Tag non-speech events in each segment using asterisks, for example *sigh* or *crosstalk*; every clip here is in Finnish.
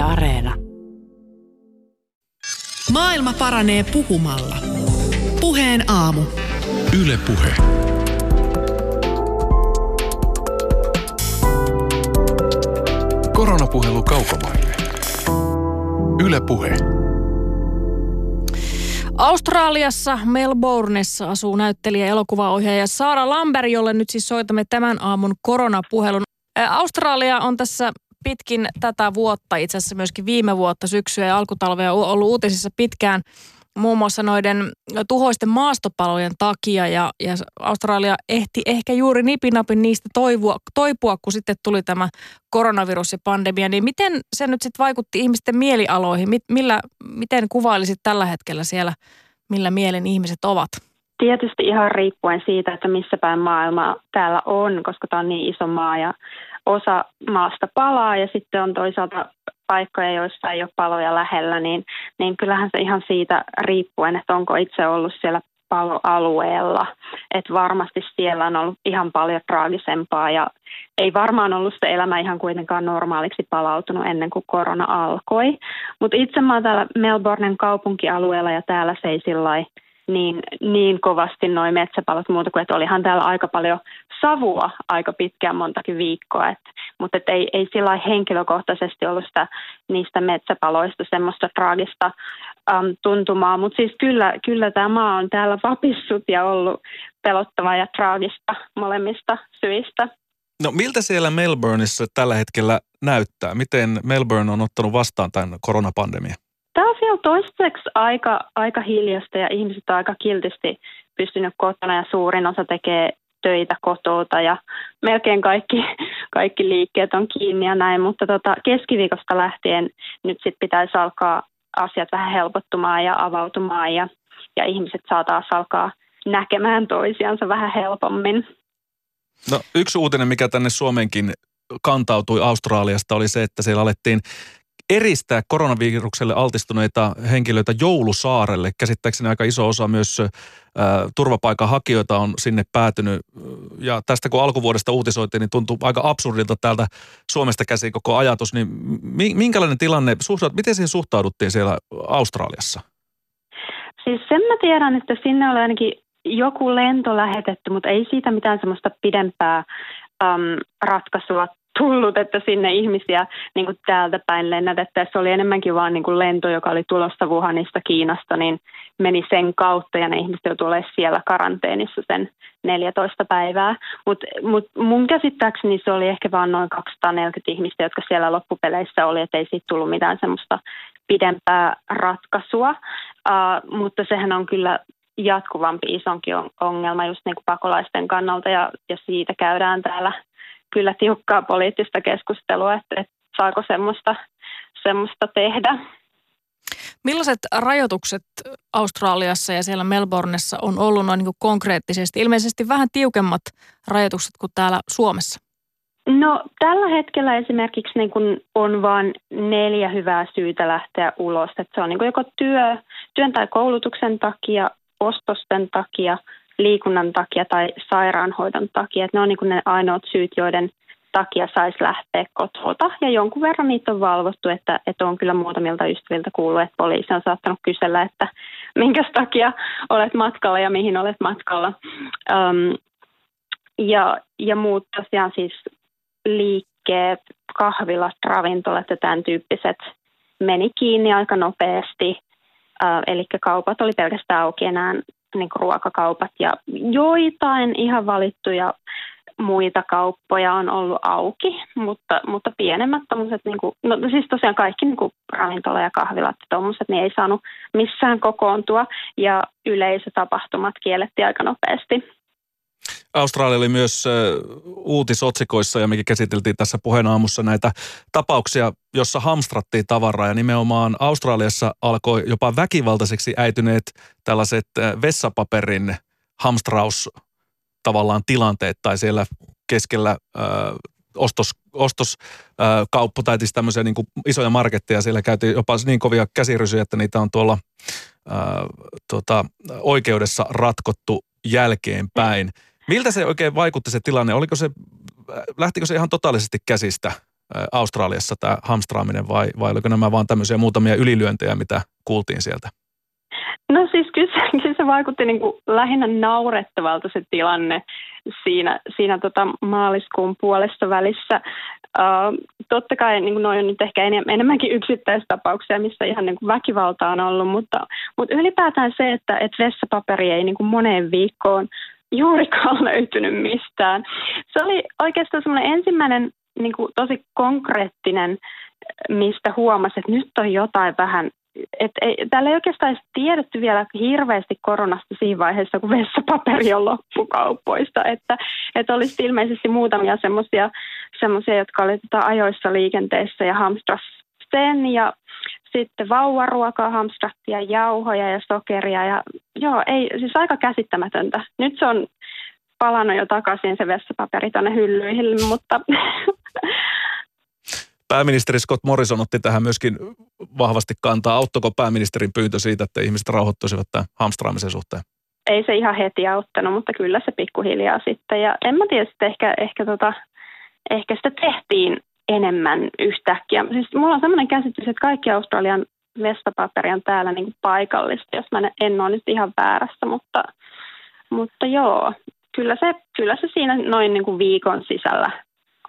Yle Areena. Maailma paranee puhumalla. Puheen aamu. Yle Puhe. Koronapuhelu kaukomaille. Yle Puhe. Australiassa Melbourneessa asuu näyttelijä ja elokuvaohjaaja Saara Lambert, jolle nyt siis soitamme tämän aamun koronapuhelun. Australia on tässä pitkin tätä vuotta, itse asiassa myöskin viime vuotta, syksyä ja alkutalvea ollut uutisissa pitkään muun muassa noiden tuhoisten maastopalojen takia ja, ja Australia ehti ehkä juuri nipinapin niistä toivua, toipua, kun sitten tuli tämä koronavirus ja pandemia, niin miten se nyt sitten vaikutti ihmisten mielialoihin? Millä, miten kuvailisit tällä hetkellä siellä, millä mielen ihmiset ovat? Tietysti ihan riippuen siitä, että missä päin maailmaa täällä on, koska tämä on niin iso maa ja osa maasta palaa ja sitten on toisaalta paikkoja, joissa ei ole paloja lähellä, niin, niin kyllähän se ihan siitä riippuen, että onko itse ollut siellä paloalueella. Että varmasti siellä on ollut ihan paljon traagisempaa ja ei varmaan ollut se elämä ihan kuitenkaan normaaliksi palautunut ennen kuin korona alkoi. Mutta itse mä oon täällä Melbournen kaupunkialueella ja täällä se ei sillä niin, niin kovasti noin metsäpalot muuta kuin, että olihan täällä aika paljon savua aika pitkään montakin viikkoa, et, mutta et ei, ei sillä henkilökohtaisesti ollut sitä, niistä metsäpaloista semmoista traagista um, tuntumaa, mutta siis kyllä, kyllä tämä maa on täällä vapissut ja ollut pelottavaa ja traagista molemmista syistä. No miltä siellä Melbourneissa tällä hetkellä näyttää? Miten Melbourne on ottanut vastaan tämän koronapandemian? Toistaiseksi aika, aika hiljasta ja ihmiset on aika kiltisti pystynyt kotona ja suurin osa tekee töitä kotouta ja melkein kaikki, *laughs* kaikki liikkeet on kiinni ja näin, mutta tota, keskiviikosta lähtien nyt sitten pitäisi alkaa asiat vähän helpottumaan ja avautumaan ja, ja ihmiset saa taas alkaa näkemään toisiansa vähän helpommin. No yksi uutinen, mikä tänne Suomeenkin kantautui Australiasta oli se, että siellä alettiin eristää koronavirukselle altistuneita henkilöitä Joulusaarelle. Käsittääkseni aika iso osa myös ä, turvapaikanhakijoita on sinne päätynyt. Ja tästä kun alkuvuodesta uutisoitiin, niin tuntuu aika absurdilta täältä Suomesta käsi koko ajatus. Niin minkälainen tilanne, miten siihen suhtauduttiin siellä Australiassa? Siis sen mä tiedän, että sinne oli ainakin joku lento lähetetty, mutta ei siitä mitään semmoista pidempää äm, ratkaisua tullut, että sinne ihmisiä niin kuin täältä päin lennätettäessä oli enemmänkin vaan niin kuin lento, joka oli tulossa Wuhanista Kiinasta, niin meni sen kautta ja ne ihmiset joutuivat olemaan siellä karanteenissa sen 14 päivää. Mutta mut mun käsittääkseni se oli ehkä vain noin 240 ihmistä, jotka siellä loppupeleissä oli, että ei siitä tullut mitään semmoista pidempää ratkaisua. Uh, mutta sehän on kyllä jatkuvampi isonkin ongelma just niin kuin pakolaisten kannalta ja, ja siitä käydään täällä kyllä tiukkaa poliittista keskustelua, että, että saako semmoista, semmoista tehdä. Millaiset rajoitukset Australiassa ja siellä Melbourneessa on ollut noin niin konkreettisesti? Ilmeisesti vähän tiukemmat rajoitukset kuin täällä Suomessa. No tällä hetkellä esimerkiksi niin kun on vain neljä hyvää syytä lähteä ulos. Että se on niin joko työ, työn tai koulutuksen takia, ostosten takia, liikunnan takia tai sairaanhoidon takia. Että ne on niin ne ainoat syyt, joiden takia saisi lähteä kotota. Ja jonkun verran niitä on valvottu, että, että on kyllä muutamilta ystäviltä kuullut, että poliisi on saattanut kysellä, että minkä takia olet matkalla ja mihin olet matkalla. Um, ja, ja muut tosiaan siis liikkeet, kahvilat, ravintolat ja tämän tyyppiset meni kiinni aika nopeasti. Eli kaupat oli pelkästään auki enää niin ruokakaupat ja joitain ihan valittuja muita kauppoja on ollut auki, mutta, mutta pienemmät tommoset, niin kuin, no siis tosiaan kaikki niin kuin ravintola ja kahvilat ja tommoset, niin ei saanut missään kokoontua ja yleisötapahtumat kiellettiin aika nopeasti. Australia oli myös uutisotsikoissa ja mekin käsiteltiin tässä puheen aamussa näitä tapauksia, jossa hamstrattiin tavaraa ja nimenomaan Australiassa alkoi jopa väkivaltaiseksi äityneet tällaiset vessapaperin hamstraus tavallaan tilanteet tai siellä keskellä ö, ostos, ostoskauppa tai siis tämmöisiä niin isoja marketteja. Siellä käytiin jopa niin kovia käsirysyjä, että niitä on tuolla ö, tota, oikeudessa ratkottu jälkeenpäin. Miltä se oikein vaikutti se tilanne? Oliko se, lähtikö se ihan totaalisesti käsistä Australiassa tämä hamstraaminen vai, vai oliko nämä vaan tämmöisiä muutamia ylilyöntejä, mitä kuultiin sieltä? No siis kyllä se, kyllä se vaikutti niin kuin lähinnä naurettavalta se tilanne siinä, siinä tota maaliskuun puolessa välissä. Uh, totta kai niin kuin on nyt ehkä enemmänkin yksittäistapauksia, missä ihan niin kuin väkivalta on ollut, mutta, mutta ylipäätään se, että, että vessapaperi ei niin kuin moneen viikkoon juurikaan *laughs* löytynyt mistään. Se oli oikeastaan semmoinen ensimmäinen niin kuin tosi konkreettinen, mistä huomasi, että nyt on jotain vähän et ei, täällä ei oikeastaan edes tiedetty vielä hirveästi koronasta siinä vaiheessa, kun vessapaperi on loppukaupoista. Että, että olisi ilmeisesti muutamia semmoisia, jotka olivat tota ajoissa liikenteessä ja hamstras sen ja sitten vauvaruokaa, hamstrattia, jauhoja ja sokeria. Ja, joo, ei, siis aika käsittämätöntä. Nyt se on palannut jo takaisin se vessapaperi tuonne hyllyihin, mutta *laughs* Pääministeri Scott Morrison otti tähän myöskin vahvasti kantaa. Auttoiko pääministerin pyyntö siitä, että ihmiset rauhoittuisivat tämän hamstraamisen suhteen? Ei se ihan heti auttanut, mutta kyllä se pikkuhiljaa sitten. Ja en mä tiedä, sitten ehkä, ehkä, tota, ehkä sitä tehtiin enemmän yhtäkkiä. Siis mulla on sellainen käsitys, että kaikki Australian vessapaperi on täällä niin paikallista, jos mä en ole nyt ihan väärässä, mutta, mutta joo, kyllä se, kyllä se siinä noin niin kuin viikon sisällä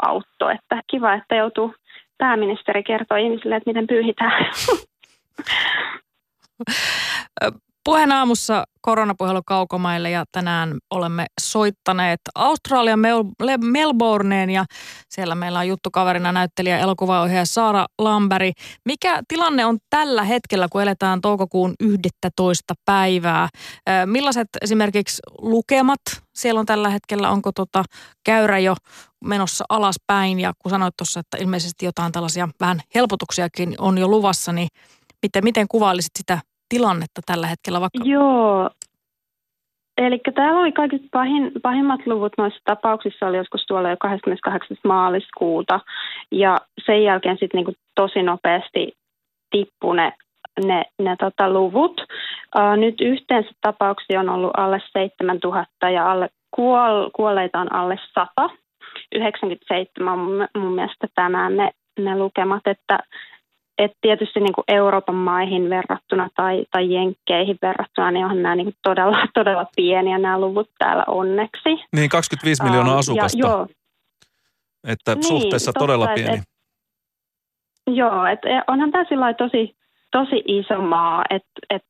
auttoi. Että kiva, että joutuu pääministeri kertoo ihmisille, että miten pyyhitään. *laughs* Puheen aamussa koronapuhelu kaukomaille ja tänään olemme soittaneet Australian Mel- Melbourneen ja siellä meillä on juttukaverina näyttelijä elokuvaohjaaja Saara Lamberi. Mikä tilanne on tällä hetkellä, kun eletään toukokuun 11. päivää? Millaiset esimerkiksi lukemat siellä on tällä hetkellä? Onko tota käyrä jo menossa alaspäin ja kun sanoit tuossa, että ilmeisesti jotain tällaisia vähän helpotuksiakin on jo luvassa, niin miten, miten kuvailisit sitä tilannetta tällä hetkellä? Vaikka... Joo, Eli täällä oli kaikista pahin, pahimmat luvut noissa tapauksissa oli joskus tuolla jo 28. maaliskuuta ja sen jälkeen sitten niinku tosi nopeasti tippu ne, ne, ne tota luvut. Uh, nyt yhteensä tapauksia on ollut alle 7000 ja alle kuol, kuolleita on alle 100. 97 mun, mun mielestä tänään ne, ne lukemat, että et tietysti niin kuin Euroopan maihin verrattuna tai, tai Jenkkeihin verrattuna, niin onhan nämä niin kuin todella, *laughs* todella pieniä nämä luvut täällä onneksi. Niin, 25 miljoonaa asukasta. Ja, joo. Että niin, suhteessa totta, todella pieni. Et, joo, että onhan tämä tosi, tosi iso maa, että et,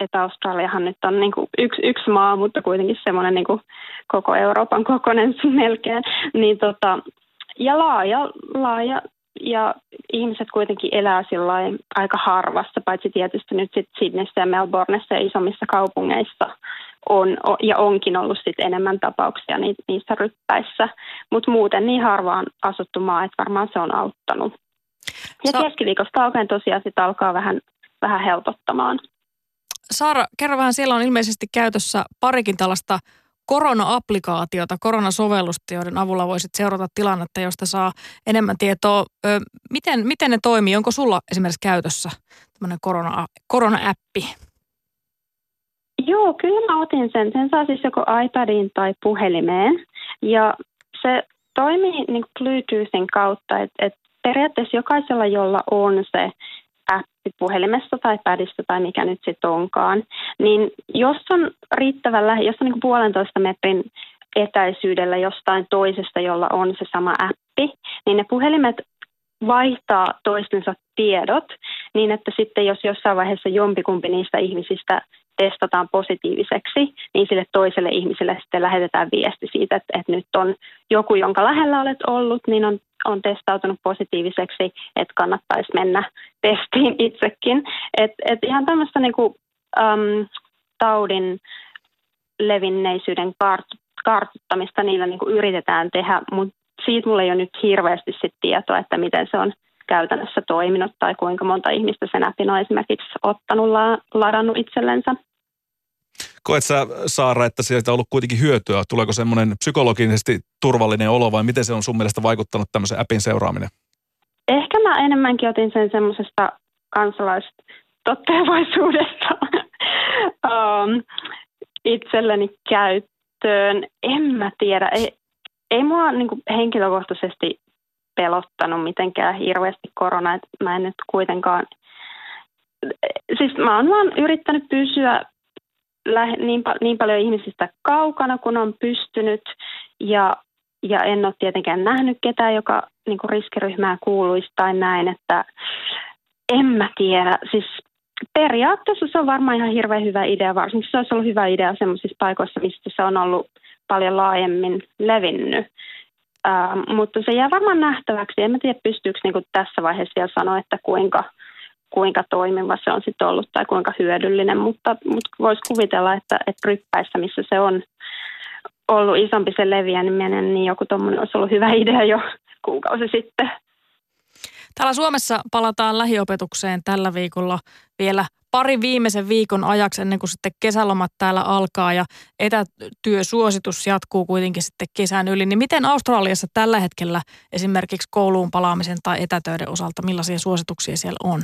et Australiahan nyt on niin kuin yksi, yksi maa, mutta kuitenkin semmoinen niin kuin koko Euroopan kokoinen *laughs* melkein. Niin tota, ja laaja, laaja ja ihmiset kuitenkin elää aika harvassa, paitsi tietysti nyt sit Sydneyssä ja Melbourneissa ja isommissa kaupungeissa on ja onkin ollut sit enemmän tapauksia niissä ryppäissä. Mutta muuten niin harvaan asuttu maa, että varmaan se on auttanut. Ja Sa- keskiviikosta alkaen tosiaan sit alkaa vähän, vähän helpottamaan. Saara, kerro vähän, siellä on ilmeisesti käytössä parikin tällaista korona-applikaatiota, koronasovellusta, joiden avulla voisit seurata tilannetta, josta saa enemmän tietoa. Ö, miten, miten ne toimii? Onko sulla esimerkiksi käytössä tämmöinen korona, korona-appi? Joo, kyllä mä otin sen. Sen saa siis joko iPadiin tai puhelimeen. Ja se toimii niin Bluetoothin kautta, että et periaatteessa jokaisella, jolla on se appi puhelimessa tai pädissä tai mikä nyt sitten onkaan, niin jos on riittävän lähi, jos on niin puolentoista metrin etäisyydellä jostain toisesta, jolla on se sama appi, niin ne puhelimet vaihtaa toistensa tiedot niin, että sitten jos jossain vaiheessa jompikumpi niistä ihmisistä testataan positiiviseksi, niin sille toiselle ihmiselle sitten lähetetään viesti siitä, että, että nyt on joku, jonka lähellä olet ollut, niin on, on testautunut positiiviseksi, että kannattaisi mennä *laughs* testiin itsekin. Et, et ihan tämmöistä niinku, äm, taudin levinneisyyden kart- kartuttamista niillä niinku yritetään tehdä, mutta siitä mulla ei ole nyt hirveästi sit tietoa, että miten se on käytännössä toiminut tai kuinka monta ihmistä sen appin on esimerkiksi ottanut la- ladannut itsellensä. Koet sä, Saara, että sieltä on ollut kuitenkin hyötyä? Tuleeko semmoinen psykologisesti turvallinen olo vai miten se on sun mielestä vaikuttanut tämmöisen appin seuraaminen? Ehkä mä enemmänkin otin sen semmoisesta kansalaistottelevaisuudesta um, *laughs* itselleni käyttöön. En mä tiedä. Ei, ei mua niin henkilökohtaisesti pelottanut mitenkään hirveästi korona, että mä en nyt kuitenkaan, siis mä oon vaan yrittänyt pysyä niin, niin paljon ihmisistä kaukana, kun on pystynyt ja, ja en ole tietenkään nähnyt ketään, joka niin riskiryhmään kuuluisi tai näin, että en mä tiedä. Siis periaatteessa se on varmaan ihan hirveän hyvä idea, varsinkin se olisi ollut hyvä idea sellaisissa paikoissa, mistä se on ollut paljon laajemmin levinnyt. Uh, mutta se jää varmaan nähtäväksi. En mä tiedä, pystyykö niin tässä vaiheessa vielä sanoa, että kuinka, kuinka toimiva se on sitten ollut tai kuinka hyödyllinen, mutta, mutta voisi kuvitella, että, että ryppäissä, missä se on ollut isompi se leviäminen, niin joku tuommoinen olisi ollut hyvä idea jo *laughs* kuukausi sitten. Täällä Suomessa palataan lähiopetukseen tällä viikolla vielä pari viimeisen viikon ajaksi ennen kuin sitten kesälomat täällä alkaa ja etätyösuositus jatkuu kuitenkin sitten kesän yli. Niin miten Australiassa tällä hetkellä esimerkiksi kouluun palaamisen tai etätöiden osalta, millaisia suosituksia siellä on?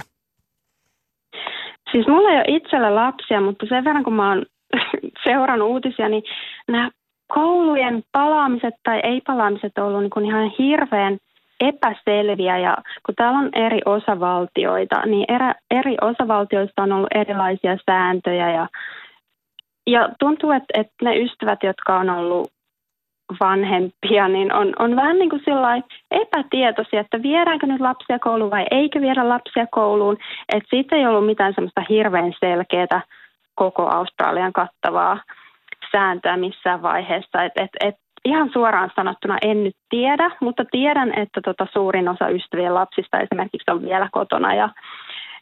Siis mulla ei ole itsellä lapsia, mutta sen verran kun mä oon *laughs* seurannut uutisia, niin nämä koulujen palaamiset tai ei-palaamiset on ollut niin kuin ihan hirveän epäselviä. Ja kun täällä on eri osavaltioita, niin erä, eri osavaltioista on ollut erilaisia sääntöjä. Ja, ja tuntuu, että, että ne ystävät, jotka on ollut vanhempia, niin on, on vähän niin kuin epätietoisia, että viedäänkö nyt lapsia kouluun vai eikö viedä lapsia kouluun. Että siitä ei ollut mitään semmoista hirveän selkeää koko Australian kattavaa sääntöä missään vaiheessa. Et, et, et ihan suoraan sanottuna en nyt tiedä, mutta tiedän, että tota suurin osa ystävien lapsista esimerkiksi on vielä kotona ja,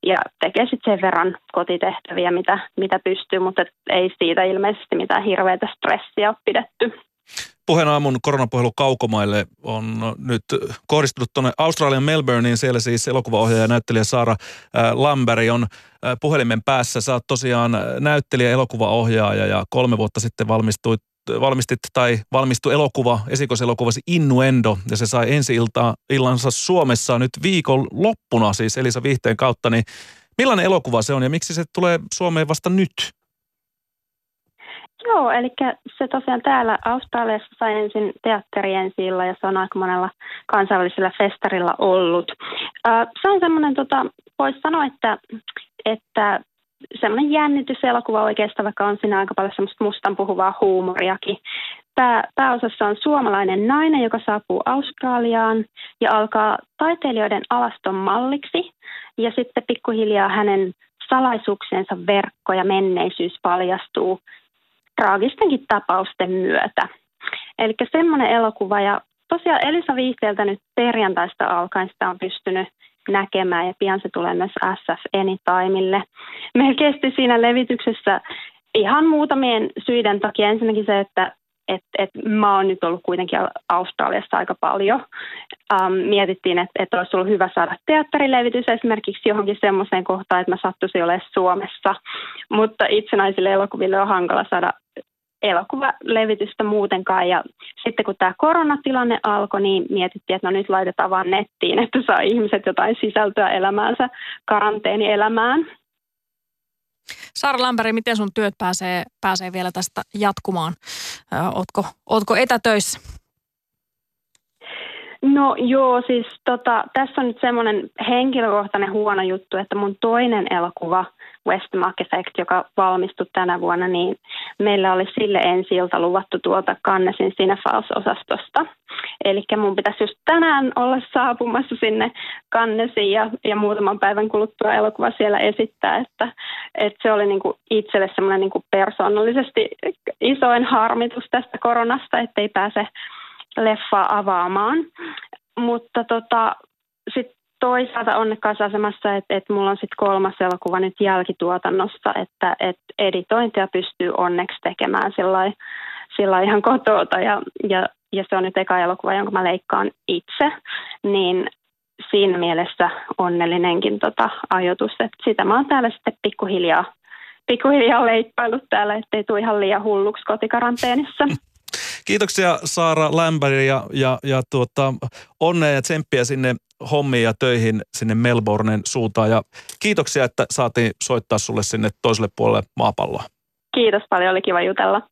ja tekee sitten sen verran kotitehtäviä, mitä, mitä pystyy, mutta ei siitä ilmeisesti mitään hirveätä stressiä ole pidetty. Puheen aamun koronapuhelu kaukomaille on nyt kohdistunut tuonne Australian Melbourneen. Siellä siis elokuvaohjaaja ja näyttelijä Saara Lamberi on puhelimen päässä. Sä oot tosiaan näyttelijä, elokuvaohjaaja ja kolme vuotta sitten valmistuit valmistit tai valmistui elokuva, esikoiselokuvasi Innuendo, ja se sai ensi ilta, illansa Suomessa nyt viikon loppuna, siis Elisa Vihteen kautta, niin millainen elokuva se on ja miksi se tulee Suomeen vasta nyt? Joo, eli se tosiaan täällä Australiassa sai ensin teatteri ensi ja se on aika monella kansainvälisellä festarilla ollut. Se on semmoinen, tota, voisi sanoa, että, että semmoinen jännityselokuva oikeastaan, vaikka on siinä aika paljon semmoista mustan puhuvaa huumoriakin. Pää, pääosassa on suomalainen nainen, joka saapuu Australiaan ja alkaa taiteilijoiden alaston malliksi. Ja sitten pikkuhiljaa hänen salaisuuksiensa verkko ja menneisyys paljastuu traagistenkin tapausten myötä. Eli semmoinen elokuva ja tosiaan Elisa Viihteeltä nyt perjantaista alkaen sitä on pystynyt näkemään ja pian se tulee myös SF Anytimeille. Meillä kesti siinä levityksessä ihan muutamien syiden takia. Ensinnäkin se, että et, et mä oon nyt ollut kuitenkin Australiassa aika paljon. Um, mietittiin, että et olisi ollut hyvä saada teatterilevitys esimerkiksi johonkin semmoiseen kohtaan, että mä sattuisin olemaan Suomessa. Mutta itsenäisille elokuville on hankala saada elokuvalevitystä muutenkaan. Ja sitten kun tämä koronatilanne alkoi, niin mietittiin, että no nyt laitetaan vaan nettiin, että saa ihmiset jotain sisältöä elämäänsä, karanteenielämään. Saara Lämpäri, miten sun työt pääsee, pääsee vielä tästä jatkumaan? Ootko, ootko etätöissä? No joo, siis tota, tässä on nyt semmoinen henkilökohtainen huono juttu, että mun toinen elokuva – Westmark Effect, joka valmistui tänä vuonna, niin meillä oli sille ensi ilta luvattu tuolta Kannesin Cinefiles-osastosta. Eli mun pitäisi just tänään olla saapumassa sinne Kannesiin ja, ja muutaman päivän kuluttua elokuva siellä esittää, että, että se oli niinku itselle semmoinen niinku persoonallisesti isoin harmitus tästä koronasta, ettei pääse leffaa avaamaan. Mutta tota, sitten toisaalta onnekkaassa asemassa, että, että mulla on sitten kolmas elokuva nyt jälkituotannossa, että, että editointia pystyy onneksi tekemään sillä ihan kotota ja, ja, ja se on nyt eka elokuva, jonka mä leikkaan itse, niin siinä mielessä onnellinenkin tota ajoitus, että sitä mä oon täällä sitten pikkuhiljaa, pikkuhiljaa leikkailut täällä, ettei tule ihan liian hulluksi kotikaranteenissa. *laughs* Kiitoksia Saara Lämpäri ja, ja, ja tuota, onnea ja tsemppiä sinne hommiin ja töihin sinne Melbournen suuntaan. Ja kiitoksia, että saatiin soittaa sulle sinne toiselle puolelle maapalloa. Kiitos paljon, oli kiva jutella.